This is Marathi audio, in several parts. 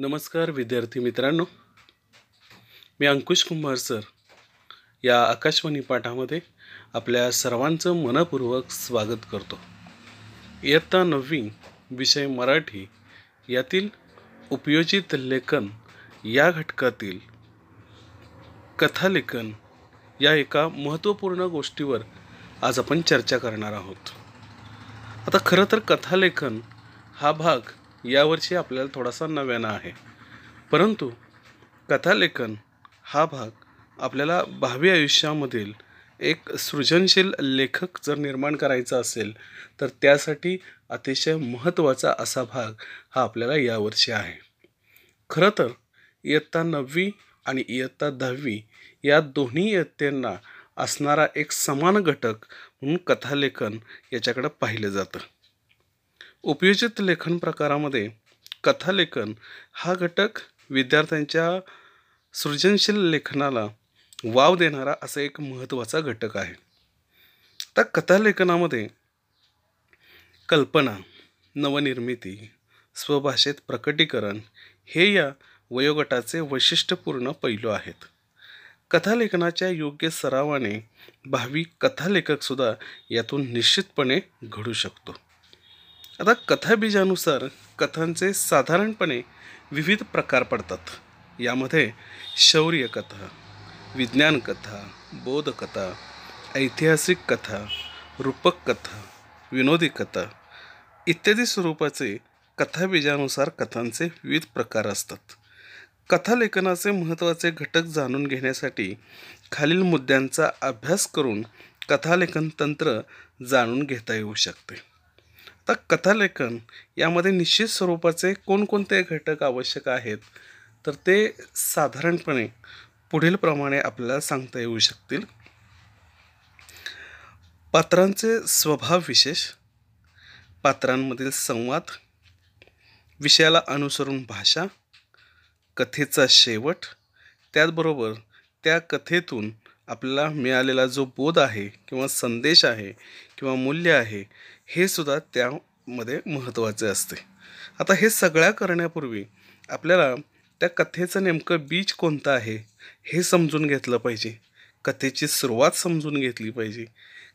नमस्कार विद्यार्थी मित्रांनो. मी अंकुश कुंभार सर. या आकाशवाणी पाठामध्ये आपल्या सर्वांचं मनपूर्वक स्वागत करतो. इयत्ता नववी विषय मराठी यातील उपयोजित लेखन या घटकातील कथालेखन या एका महत्त्वपूर्ण गोष्टीवर आज आपण चर्चा करणार आहोत. आता खरं तर कथालेखन हा भाग यावर्षी आपल्याला थोडासा नव्याना आहे. परंतु कथालेखन हा भाग आपल्याला भावी आयुष्यामधील एक सृजनशील लेखक जर निर्माण करायचा असेल तर त्यासाठी अतिशय महत्त्वाचा असा भाग हा आपल्याला यावर्षी आहे. खरं तर इयत्ता नववी आणि इयत्ता दहावी या दोन्ही इयत्तेंना असणारा एक समान घटक म्हणून कथालेखन याच्याकडं पाहिलं जातं. उपयोजित लेखन प्रकारामध्ये कथालेखन हा घटक विद्यार्थ्यांच्या सृजनशील लेखनाला वाव देणारा असा एक महत्त्वाचा घटक आहे. तर कथालेखनामध्ये कल्पना नवनिर्मिती स्वभाषेत प्रकटीकरण हे या वयोगटाचे वैशिष्ट्यपूर्ण पैलू आहेत. कथालेखनाच्या योग्य सरावाने भावी कथालेखकसुद्धा यातून निश्चितपणे घडू शकतो. आता कथाबीजानुसार कथांचे साधारणपणे विविध प्रकार पडतात. यामध्ये शौर्य कथा विज्ञान कथा बोधकथा ऐतिहासिक कथा रूपक कथा विनोदी कथा इत्यादी स्वरूपाचे कथाबीजानुसार कथांचे विविध प्रकार असतात. कथालेखनाचे महत्त्वाचे घटक जाणून घेण्यासाठी खालील मुद्द्यांचा अभ्यास करून कथालेखन तंत्र जाणून घेता येऊ शकते. आता कथालेखन यामध्ये निश्चित स्वरूपाचे कोणकोणते घटक आवश्यक आहेत? तर ते साधारणपणे पुढीलप्रमाणे आपल्याला सांगता येऊ शकतील. पात्रांचे स्वभाव विशेष पात्रांमधील संवाद विषयाला अनुसरून भाषा कथेचा शेवट त्याचबरोबर त्या कथेतून आपल्याला मिळालेला जो बोध आहे किंवा संदेश आहे किंवा मूल्य आहे हे सुद्धा त्यामध्ये महत्त्वाचे असते. आता हे सगळ्या करण्यापूर्वी आपल्याला त्या कथेचं नेमकं बीज कोणतं आहे हे समजून घेतलं पाहिजे. कथेची सुरुवात समजून घेतली पाहिजे.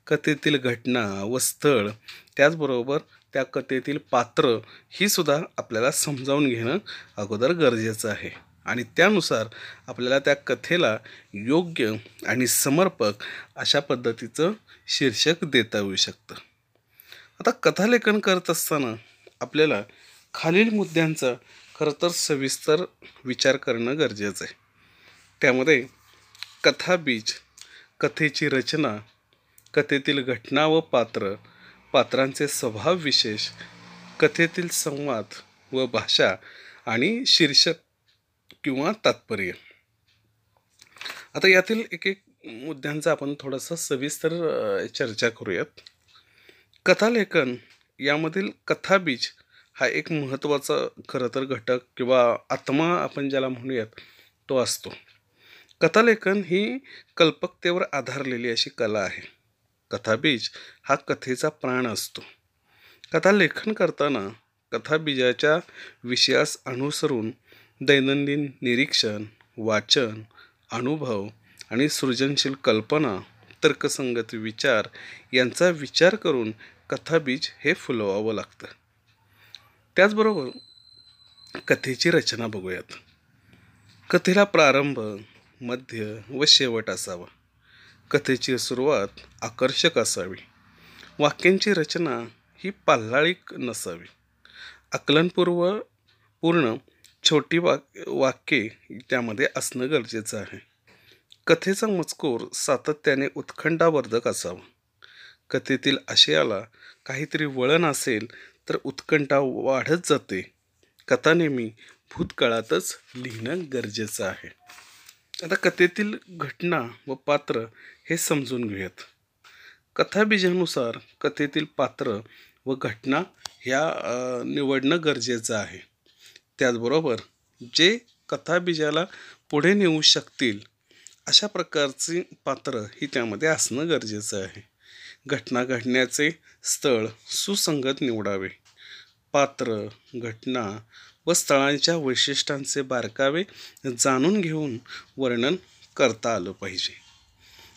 कथेतील घटना व स्थळ त्याचबरोबर त्या कथेतील पात्र ही सुद्धा आपल्याला समजावून घेणं अगोदर गरजेचं आहे. आणि त्यानुसार आपल्याला त्या कथेला योग्य आणि समर्पक अशा पद्धतीचं शीर्षक देता येऊ शकतं. आता कथालेखन करत असताना आपल्याला खालील मुद्द्यांचा खरं तर सविस्तर विचार करणं गरजेचं आहे. त्यामध्ये कथाबीज कथेची रचना कथेतील घटना व पात्र पात्रांचे स्वभाव विशेष कथेतील संवाद व भाषा आणि शीर्षक किंवा तात्पर्य. आता यातील एक एक मुद्द्यांचा आपण थोडंसं सविस्तर चर्चा करूयात. कथालेखन यामधील कथाबीज हा एक महत्त्वाचा खरं तर घटक किंवा आत्मा आपण ज्याला म्हणूयात तो असतो. कथालेखन ही कल्पकतेवर आधारलेली अशी कला आहे. कथाबीज हा कथेचा प्राण असतो. कथालेखन करताना कथाबीजाच्या विषयास अनुसरून दैनंदिन निरीक्षण वाचन अनुभव आणि सृजनशील कल्पना तर्कसंगत विचार यांचा विचार करून कथाबीज हे फुलवावं लागतं. त्याचबरोबर कथेची रचना बघूयात. कथेला प्रारंभ मध्य व शेवट असावा. कथेची सुरुवात आकर्षक असावी. वाक्यांची रचना ही पाल्हाळीक नसावी. आकलनपूर्व पूर्ण छोटी वाक वाक्ये त्यामध्ये असणं गरजेचं आहे. कथेचा मजकूर सातत्याने उत्खंडावर्धक असावा. कथेतील आशयाला काहीतरी वळण असेल तर उत्कंठा वाढत जाते. कथा नेहमी भूतकाळातच लिहिणं गरजेचं आहे. आता कथेतील घटना व पात्र हे समजून घेऊयात. कथाबीजानुसार कथेतील पात्र व घटना ह्या निवडणं गरजेचं आहे. त्याचबरोबर जे कथाबीजाला पुढे नेऊ शकतील अशा प्रकारची पात्र ही त्यामध्ये असणं गरजेचं आहे. घटना घडण्याचे स्थळ सुसंगत निवडावे. पात्र घटना व स्थळांच्या वैशिष्ट्यांचे बारकावे जाणून घेऊन वर्णन करता आलं पाहिजे.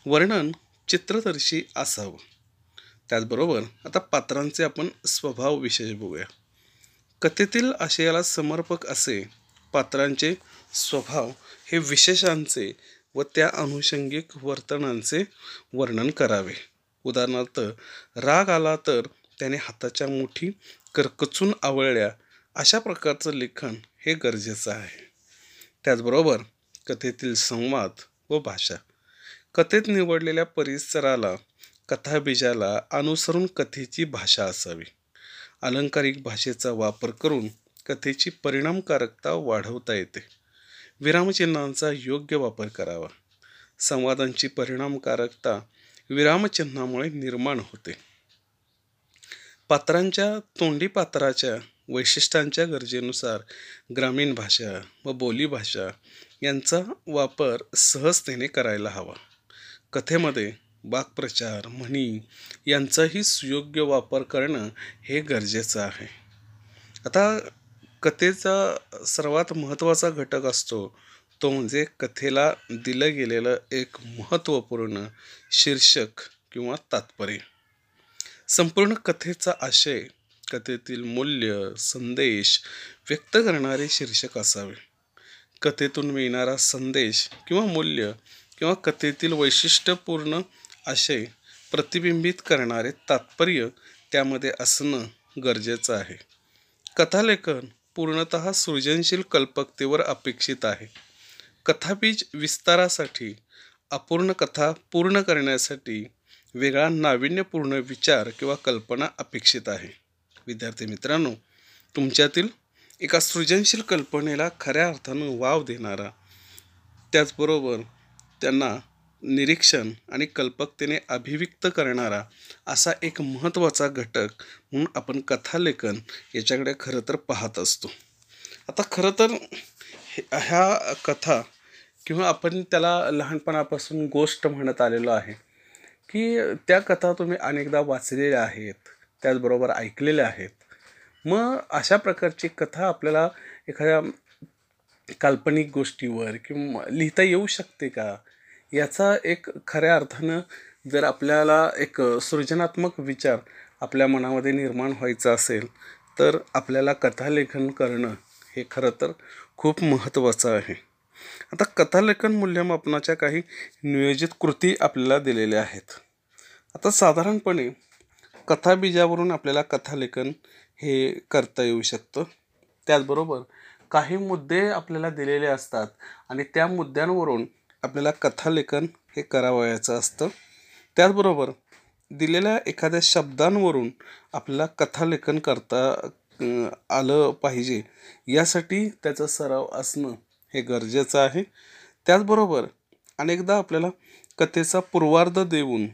वर्णन चित्रदर्शी असावं. त्याचबरोबर आता पात्रांचे आपण स्वभाव विशेष बघूया. कथेतील आशयाला समर्पक असे पात्रांचे स्वभाव हे विशेषांचे व त्या अनुषंगिक वर्तनांचे वर्णन करावे. उदाहरणार्थ राग आला तर त्याने हाताच्या मुठी करकचून आवळल्या. अशा प्रकारचं लेखन हे गरजेचं आहे. त्याचबरोबर कथेतील संवाद व भाषा. कथेत निवडलेल्या परिसराला कथाबीजाला अनुसरून कथेची भाषा असावी. अलंकारिक भाषेचा वापर करून कथेची परिणामकारकता वाढवता येते. विरामचिन्हांचा योग्य वापर करावा. संवादांची परिणामकारकता विरामचिन्हामुळे निर्माण होते. पात्रांच्या तोंडी पात्राच्या वैशिष्ट्यांच्या गरजेनुसार ग्रामीण भाषा व बोलीभाषा यांचा वापर सहजतेने करायला हवा. कथेमध्ये वाक्प्रचार म्हणी यांचाही सुयोग्य वापर करणं हे गरजेचं आहे. आता कथेचा सर्वात महत्त्वाचा घटक असतो तो म्हणजे कथेला दिलं गेलेलं एक महत्त्वपूर्ण शीर्षक किंवा तात्पर्य. संपूर्ण कथेचा आशय कथेतील मूल्य संदेश व्यक्त करणारे शीर्षक असावे. कथेतून मिळणारा संदेश किंवा मूल्य किंवा कथेतील वैशिष्ट्यपूर्ण आशय प्रतिबिंबित करणारे तात्पर्य त्यामध्ये असणं गरजेचं आहे. कथालेखन पूर्णत सृजनशील कल्पकतेवर अपेक्षित आहे. कथाबीज विस्तारासाठी अपूर्ण कथा पूर्ण करण्यासाठी वेगळा नाविन्यपूर्ण विचार किंवा कल्पना अपेक्षित आहे. विद्यार्थी मित्रांनो तुमच्यातील एका सृजनशील कल्पनेला खऱ्या अर्थानं वाव देणारा त्याचबरोबर त्यांना निरीक्षण आणि कल्पकतेने अभिव्यक्त करणारा असा एक महत्त्वाचा घटक म्हणून आपण कथालेखन याच्याकडे खरं तर पाहत असतो. आता खरं तर ह्या कथा किंवा आपण त्याला लहानपणापासून गोष्ट म्हणत आलेलो आहे की त्या कथा तुम्ही अनेकदा वाचलेल्या आहेत त्याचबरोबर ऐकलेल्या आहेत. मग अशा प्रकारची कथा आपल्याला एखाद्या काल्पनिक गोष्टीवर किंवा लिहिता येऊ शकते का? याचा एक खऱ्या अर्थानं जर आपल्याला एक सृजनात्मक विचार आपल्या मनामध्ये निर्माण व्हायचा असेल तर आपल्याला कथालेखन करणं हे खरं तर खूप महत्त्वाचं आहे. आता कथालेखन मूल्यमापनाच्या काही नियोजित कृती आपल्याला दिलेल्या आहेत. आता साधारणपणे कथाबीजावरून आपल्याला कथालेखन हे करता येऊ शकतं. त्याचबरोबर काही मुद्दे आपल्याला दिलेले असतात आणि त्या मुद्द्यांवरून आपल्याला कथालेखन हे करावयाचं असतं. त्याचबरोबर दिलेल्या एखाद्या शब्दांवरून आपल्याला कथालेखन करता आलं पाहिजे यासाठी त्याचा सराव असणं हे गरजेचं आहे. त्याचबरोबर अनेकदा आपल्याला कथेचा पूर्वार्ध देऊन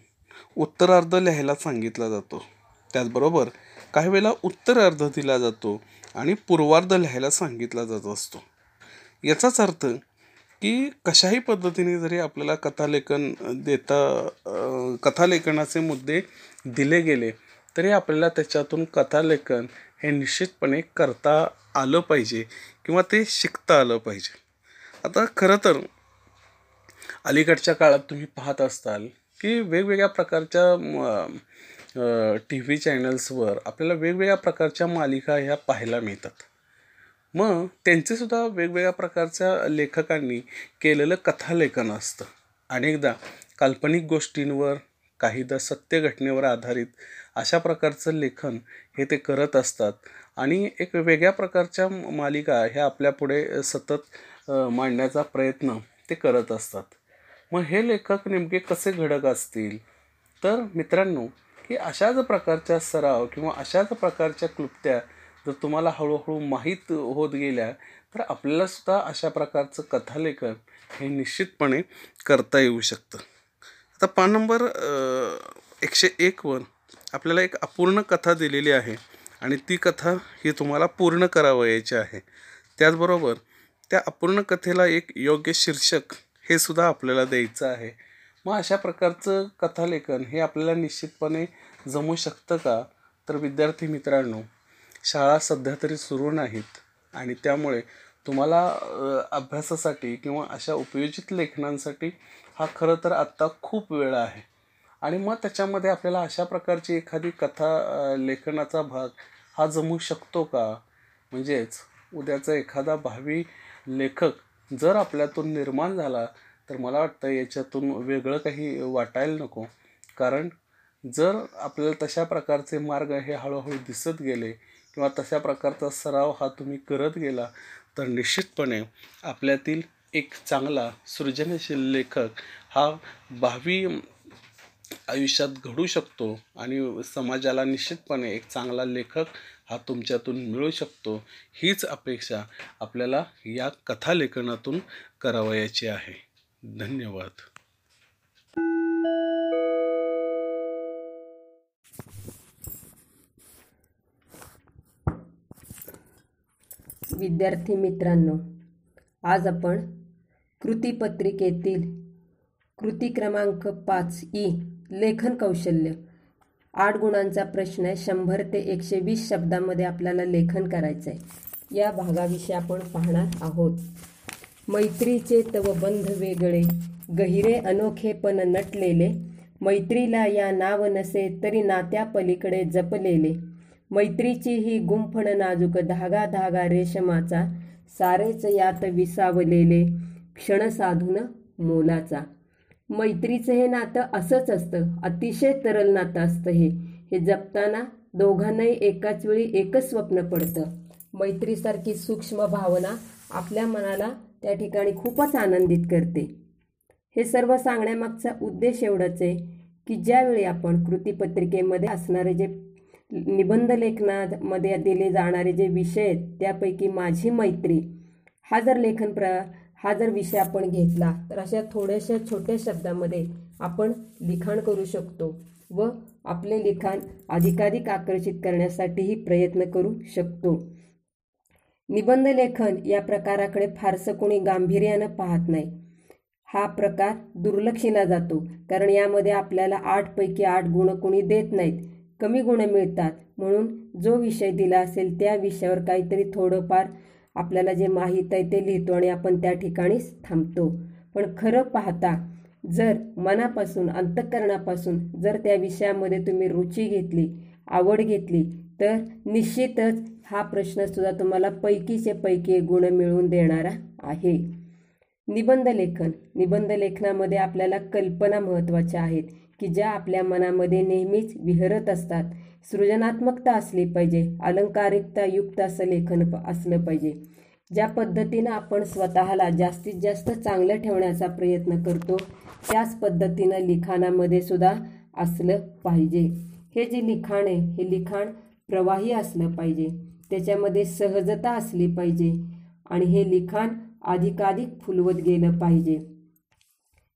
उत्तरार्ध लिहायला सांगितला जातो. त्याचबरोबर काही वेळेला उत्तरार्ध दिला जातो आणि पूर्वार्ध लिहायला सांगितला जात असतो. याचाच अर्थ की कशाही पद्धतीने जरी आपल्याला कथालेखन देता कथालेखनाचे मुद्दे दिले गेले तरी आपल्याला त्याच्यातून कथालेखन हे निश्चितपणे करता आलं पाहिजे किंवा ते शिकता आलं पाहिजे. आता खरं तर अलीकडच्या काळात तुम्ही पाहत असताल की वेगवेगळ्या प्रकारच्या टी व्ही चॅनल्सवर आपल्याला वेगवेगळ्या प्रकारच्या मालिका ह्या पाहायला मिळतात. मग त्यांचेसुद्धा वेगवेगळ्या प्रकारच्या लेखकांनी केलेलं कथालेखन असतं. अनेकदा काल्पनिक गोष्टींवर काहीदा सत्य घटनेवर आधारित अशा प्रकारचं लेखन हे ते करत असतात. आणि एक वेगळ्या प्रकारच्या मालिका ह्या आपल्यापुढे सतत मांडण्याचा प्रयत्न ते करत असतात. मग हे लेखक नेमके कसे घडक असतील? तर मित्रांनो की अशाच प्रकारच्या सराव किंवा अशाच प्रकारच्या क्लुप्त्या जर तुम्हाला हळूहळू माहीत होत गेल्या तर आपल्यालासुद्धा अशा प्रकारचं कथालेखन हे निश्चितपणे करता येऊ शकतं. आता पान नंबर एकशे एकवर आपल्याला एक अपूर्ण कथा दिलेली आहे आणि ती कथा ही तुम्हाला पूर्ण करावयाची आहे. त्याचबरोबर त्या अपूर्ण कथेला एक योग्य शीर्षक हे सुद्धा आपल्याला द्यायचं आहे. मग अशा प्रकारचं कथालेखन हे आपल्याला निश्चितपणे जमू शकतं का? तर विद्यार्थी मित्रांनो शाळा सध्या तरी सुरू नाहीत आणि त्यामुळे तुम्हाला अभ्यासासाठी किंवा अशा उपयोजित लेखनांसाठी हा खरं तर आत्ता खूप वेळ आहे. आणि मग त्याच्यामध्ये आपल्याला अशा प्रकारची एखादी कथा लेखनाचा भाग हा जमू शकतो का? म्हणजेच उद्याचा एखादा भावी लेखक जर आपल्यातून निर्माण झाला तर मला वाटतं याच्यातून वेगळं काही वाटायला नको. कारण जर आपल्याला तशा प्रकारचे मार्ग हे हळूहळू दिसत गेले किंवा तशा प्रकारचा सराव हा तुम्ही करत गेला तर निश्चितपणे आपल्यातील एक चांगला सृजनशील लेखक हा भावी आयुष्यात घडू शकतो आणि समाजाला निश्चितपणे एक चांगला लेखक हा तुमच्यातून मिळू शकतो. हीच अपेक्षा आपल्याला या कथालेखनातून करावयाची आहे. धन्यवाद. विद्यार्थी मित्रांनो आज आपण कृतीपत्रिकेतील कृती क्रमांक पाच ई लेखन कौशल्य. आठ गुणांचा प्रश्न आहे. शंभर ते एकशे वीस शब्दामध्ये आपल्याला लेखन करायचं आहे या भागाविषयी आपण पाहणार आहोत. मैत्रीचे तव बंध वेगळे गहिरे अनोखेपण नटलेले. मैत्रीला या नाव नसे तरी नात्या पलीकडे जपलेले. मैत्रीची ही गुंफण नाजूक धागा धागा रेशमाचा सारेच यात विसावलेले. क्षण साधून मोलाचा. मैत्रीचं हे नातं असंच असतं अतिशय तरल नातं असतं हे. हे जपताना दोघांनाही एकाच वेळी एकच स्वप्न पडतं. मैत्रीसारखी सूक्ष्म भावना आपल्या मनाला त्या ठिकाणी खूपच आनंदित करते. हे सर्व सांगण्यामागचा उद्देश एवढाच आहे की ज्यावेळी आपण कृतीपत्रिकेमध्ये असणारे जे निबंध लेखनामध्ये दिले जाणारे जे विषय आहेत त्यापैकी माझी मैत्री. हा जर लेखन प्र हा जर विषय आपण घेतला तर अशा थोड्याशा छोट्या शब्दामध्ये आपण लिखाण करू शकतो व आपले लिखाण अधिकाधिक आकर्षित करण्यासाठीही प्रयत्न करू शकतो. निबंध लेखन या प्रकाराकडे फारसं कोणी गांभीर्यानं पाहत नाही. हा प्रकार दुर्लक्षिला जातो कारण यामध्ये आपल्याला आठपैकी आठ गुण कोणी देत नाहीत कमी गुण मिळतात. म्हणून जो विषय दिला असेल त्या विषयावर काहीतरी थोडंफार आपल्याला जे माहीत आहे ते लिहितो आणि आपण त्या ठिकाणीच थांबतो. पण खरं पाहता जर मनापासून अंतःकरणापासून जर त्या विषयामध्ये तुम्ही रुची घेतली आवड घेतली तर निश्चितच हा प्रश्नसुद्धा तुम्हाला पैकीचे पैकी एक गुण मिळवून देणारा आहे. निबंध लेखन. निबंध लेखनामध्ये आपल्याला कल्पना महत्त्वाच्या आहेत की ज्या आपल्या मनामध्ये नेहमीच विहरत असतात. सृजनात्मकता असली पाहिजे अलंकारिकता युक्त असं लेखन असलं पाहिजे. ज्या पद्धतीनं आपण स्वतःला जास्तीत जास्त चांगलं ठेवण्याचा प्रयत्न करतो त्याच पद्धतीनं लिखाणामध्ये सुद्धा असलं पाहिजे. हे जे लिखाण आहे हे लिखाण प्रवाही असलं पाहिजे. त्याच्यामध्ये सहजता असली पाहिजे आणि हे लिखाण अधिकाधिक फुलवत गेलं पाहिजे.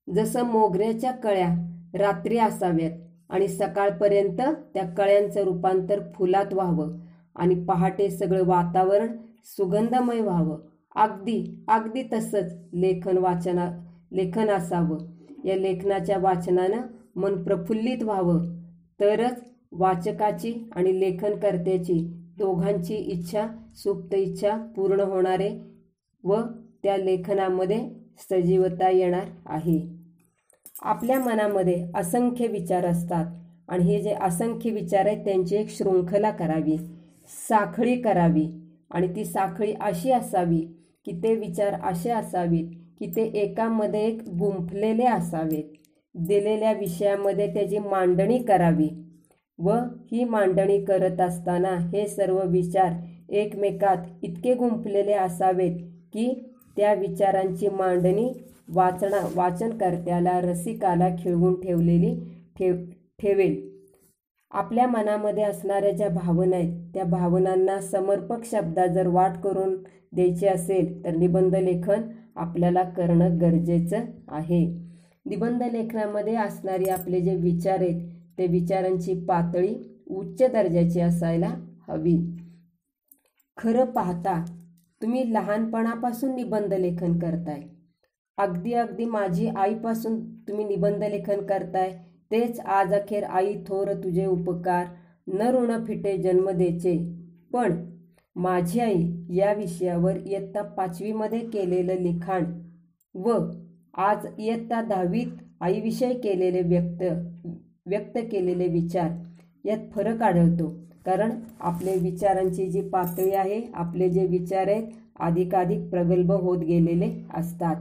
जसं मोगऱ्याच्या कळ्या रात्री असाव्यात आणि सकाळपर्यंत त्या कळ्यांचं रूपांतर फुलात व्हावं आणि पहाटे सगळं वातावरण सुगंधमय व्हावं. अगदी अगदी तसंच लेखन वाचना लेखन असावं. या लेखनाच्या वाचनानं मन प्रफुल्लित व्हावं. तरच वाचकाची आणि लेखनकर्त्याची दोघांची इच्छा सुप्त इच्छा पूर्ण होणारे व त्या लेखनामध्ये सजीवता येणार आहे. आपल्या मनामध्ये असंख्य विचार असतात. आणि हे जे असंख्य विचार आहेत त्यांची एक शृंखला करावी साखळी करावी. आणि ती साखळी अशी असावी की ते विचार असे असावेत की ते एकामध्ये एक गुंफलेले असावेत. दिलेल्या विषयामध्ये त्याची मांडणी करावी व ही मांडणी करत असताना हे सर्व विचार एकमेकात इतके गुंफलेले असावेत की त्या विचारांची मांडणी वाचना वाचनकर्त्याला रसिकाला खिळवून ठेवलेली ठेव ठेवेल. आपल्या मनामध्ये असणाऱ्या ज्या भावना आहेत त्या भावनांना समर्पक शब्दात जर वाट करून द्यायची असेल तर निबंध लेखन आपल्याला करणं गरजेचं आहे. निबंध लेखनामध्ये असणारे आपले जे विचार आहेत ते विचारांची पातळी उच्च दर्जाची असायला हवी. खरं पाहता तुम्ही लहानपणापासून निबंध लेखन करताय. अगदी अगदी माझी आईपासून तुम्ही निबंध लेखन करताय. तेच आज अखेर आई थोर तुझे उपकार न ऋण फिटे जन्म देचे. पण माझी आई या विषयावर इयत्ता पाचवीमध्ये केलेलं लिखाण व आज इयत्ता दहावीत आईविषयी केलेले व्यक्त व्यक्त केलेले विचार यात फरक आढळतो. कारण आपले विचारांची जी पातळी आहे आपले जे विचार आहेत अधिकाधिक प्रगल्भ होत गेलेले असतात.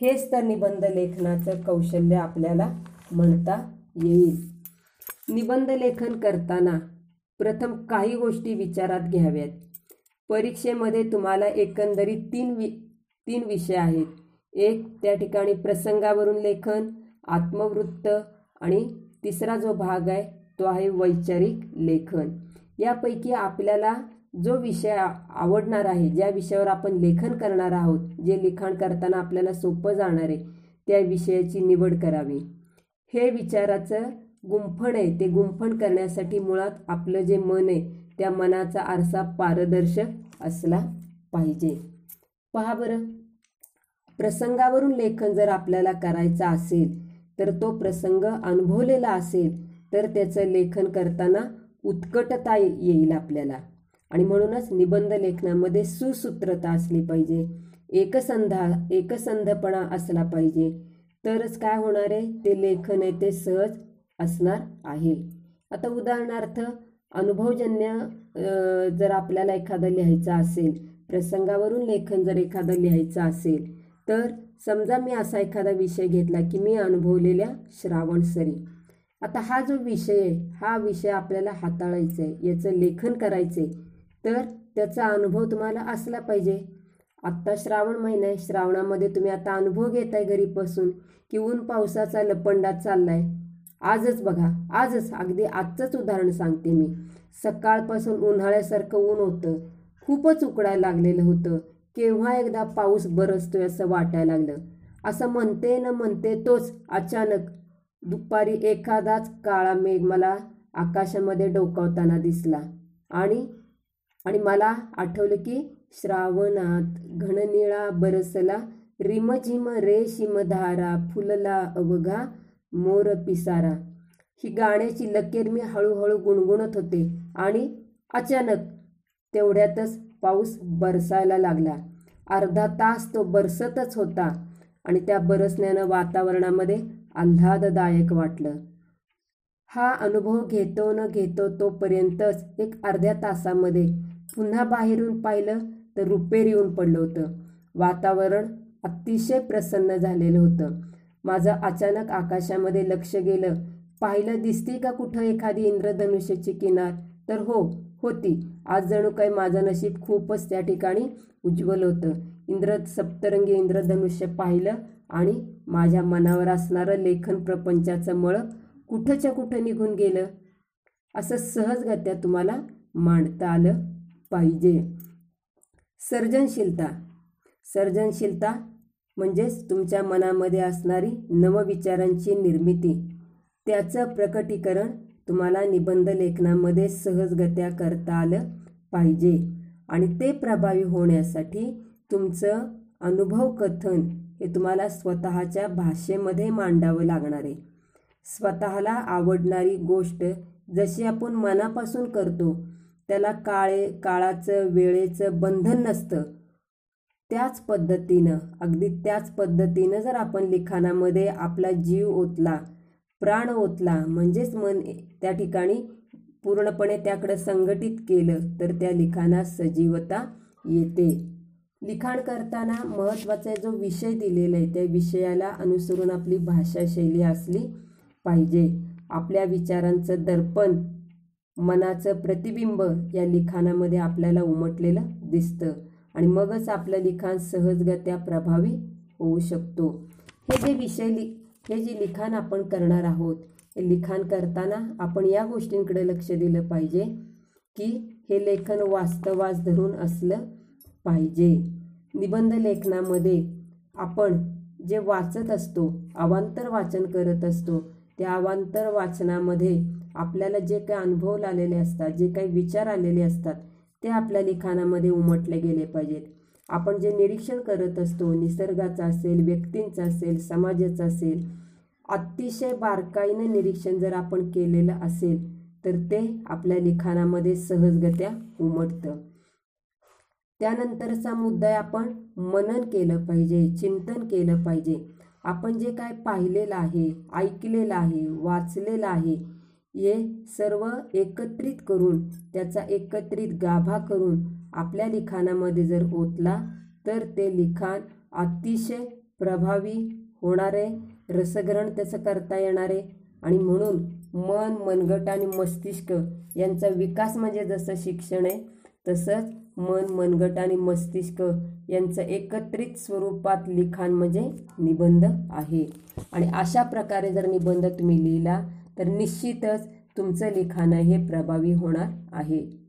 हेच तर निबंध लेखनाचं कौशल्य आपल्याला म्हणता येईल. निबंध लेखन करताना प्रथम काही गोष्टी विचारात घ्याव्यात. परीक्षेमध्ये तुम्हाला एकंदरीत तीन वि तीन विषय आहेत. एक त्या ठिकाणी प्रसंगावरून लेखन आत्मवृत्त आणि तिसरा जो भाग आहे तो आहे वैचारिक लेखन. यापैकी आपल्याला जो विषय आवडणार आहे ज्या विषयावर आपण लेखन करणार आहोत जे लिखाण करताना आपल्याला सोपं जाणार आहे त्या विषयाची निवड करावी. हे विचाराचं गुंफण आहे. ते गुंफण करण्यासाठी मुळात आपलं जे मन आहे त्या मनाचा आरसा पारदर्शक असला पाहिजे. पहा बरं. प्रसंगावरून लेखन जर आपल्याला करायचं असेल तर तो प्रसंग अनुभवलेला असेल तर त्याचं लेखन करताना उत्कटता येईल आपल्याला. आणि म्हणूनच निबंध लेखनामध्ये सुसूत्रता असली पाहिजे. एकसंधा एकसंधपणा असला पाहिजे. तरच काय होणार? आहे ते लेखन आहे ते सहज असणार आहे. आता उदाहरणार्थ अनुभवजन्य जर आपल्याला एखादं लिहायचं असेल प्रसंगावरून लेखन जर एखादं लिहायचं असेल तर समजा मी असा एखादा विषय घेतला की मी अनुभवलेल्या श्रावण सरी. आता हा जो विषय आहे हा विषय आपल्याला हाताळायचा आहे याचं लेखन करायचं आहे तर त्याचा अनुभव तुम्हाला असला पाहिजे. आत्ता श्रावण महिना आहे श्रावणामध्ये तुम्ही आता अनुभव घेताय घरी बसून की ऊन पावसाचा लपंडा चाललाय. आजच बघा आजच अगदी आजचंच उदाहरण सांगते मी. सकाळपासून उन्हाळ्यासारखं ऊन होतं खूपच उकडायला लागलेलं होतं. केव्हा एकदा पाऊस बरसतोय असं वाटायला लागलं. असं म्हणते न म्हणते तोच अचानक दुपारी एखादाच काळा मेघ मला आकाशामध्ये डोकावताना दिसला. आणि आणि मला आठवलं की श्रावणात घननिळा बरसला रिमझिम रेशिमधारा फुलला अवघा मोर पिसारा. ही गाण्याची लकेर मी हळूहळू गुणगुणत होते आणि अचानक तेवढ्यातच पाऊस बरसायला लागला. अर्धा तास तो बरसतच होता आणि त्या बरसण्यानं वातावरणामध्ये आल्हाददायक वाटलं. हा अनुभव घेतो न घेतो तोपर्यंतच एक अर्ध्या तासामध्ये पुन्हा बाहेरून पाहिलं तर रुपेर येऊन पडलं होतं. वातावरण अतिशय प्रसन्न झालेलं होतं. माझं अचानक आकाशामध्ये लक्ष गेलं. पाहिलं दिसती का कुठं एखादी इंद्रधनुष्याची किनार? तर हो होती. आज जणू काही माझं नशीब खूपच त्या ठिकाणी उज्ज्वल होतं. इंद्र सप्तरंगी इंद्रधनुष्य पाहिलं आणि माझ्या मनावर असणारं लेखन प्रपंचाचं मळ कुठंच्या कुठं निघून गेलं? असं सहजगत्या तुम्हाला मांडता आलं पाहिजे. सर्जनशीलता. सर्जनशीलता म्हणजेच तुमच्या मनामध्ये असणारी नवविचारांची निर्मिती. त्याचं प्रकटीकरण तुम्हाला निबंध लेखनामध्ये सहजगत्या करता आलं पाहिजे. आणि ते प्रभावी होण्यासाठी तुमचं अनुभव कथन हे तुम्हाला स्वतःच्या भाषेमध्ये मांडावं लागणार आहे. स्वतःला आवडणारी गोष्ट जशी आपण मनापासून करतो त्याला काळे काळाचं वेळेचं बंधन नसतं. त्याच पद्धतीनं अगदी त्याच पद्धतीनं जर आपण लिखाणामध्ये आपला जीव ओतला प्राण ओतला म्हणजेच मन त्या ठिकाणी पूर्णपणे त्याकडं संघटित केलं तर त्या लिखाणात सजीवता येते. लिखाण करताना महत्त्वाचा जो विषय दिलेला आहे त्या विषयाला अनुसरून आपली भाषाशैली असली पाहिजे. आपल्या विचारांचं दर्पण मनाचं प्रतिबिंब या लिखाणामध्ये आपल्याला उमटलेलं दिसतं आणि मगच आपलं लिखाण सहजगत्या प्रभावी होऊ शकतो. हे जे विषय लि हे जे लिखाण आपण करणार आहोत हे लिखाण करताना आपण या गोष्टींकडे लक्ष दिलं पाहिजे की हे लेखन वास्तवास धरून असलं पाहिजे. निबंध लेखनामध्ये आपण जे वाचत असतो अवांतर वाचन करत असतो त्या अवांतर वाचनामध्ये आपल्याला जे काही अनुभव आलेले असतात जे काही विचार आलेले असतात ते आपल्या लिखाणामध्ये उमटले गेले पाहिजेत. आपण जे निरीक्षण करत असतो निसर्गाचं असेल व्यक्तींचं असेल समाजाचं असेल अतिशय बारकाईनं निरीक्षण जर आपण केलेलं असेल तर ते आपल्या लिखाणामध्ये सहजगत्या उमटतं. त्यानंतरचा मुद्दा आहे आपण मनन केलं पाहिजे चिंतन केलं पाहिजे. आपण जे काय पाहिलेलं आहे ऐकलेलं आहे वाचलेलं आहे हे सर्व एकत्रित करून त्याचा एकत्रित गाभा करून आपल्या लिखाणामध्ये जर ओतला तर ते लिखाण अतिशय प्रभावी होणारे रसग्रहण त्याचं करता येणारे आणि म्हणून मन मनगट आणि मस्तिष्क यांचा विकास म्हणजे जसं शिक्षण आहे तसंच मन मनगट आणि मस्तिष्क यांचं एकत्रित स्वरूपात लिखाण म्हणजे निबंध आहे. आणि अशा प्रकारे जर निबंध तुम्ही लिहिला तर निश्चितच तुमचं लिखाण हे प्रभावी होणार आहे.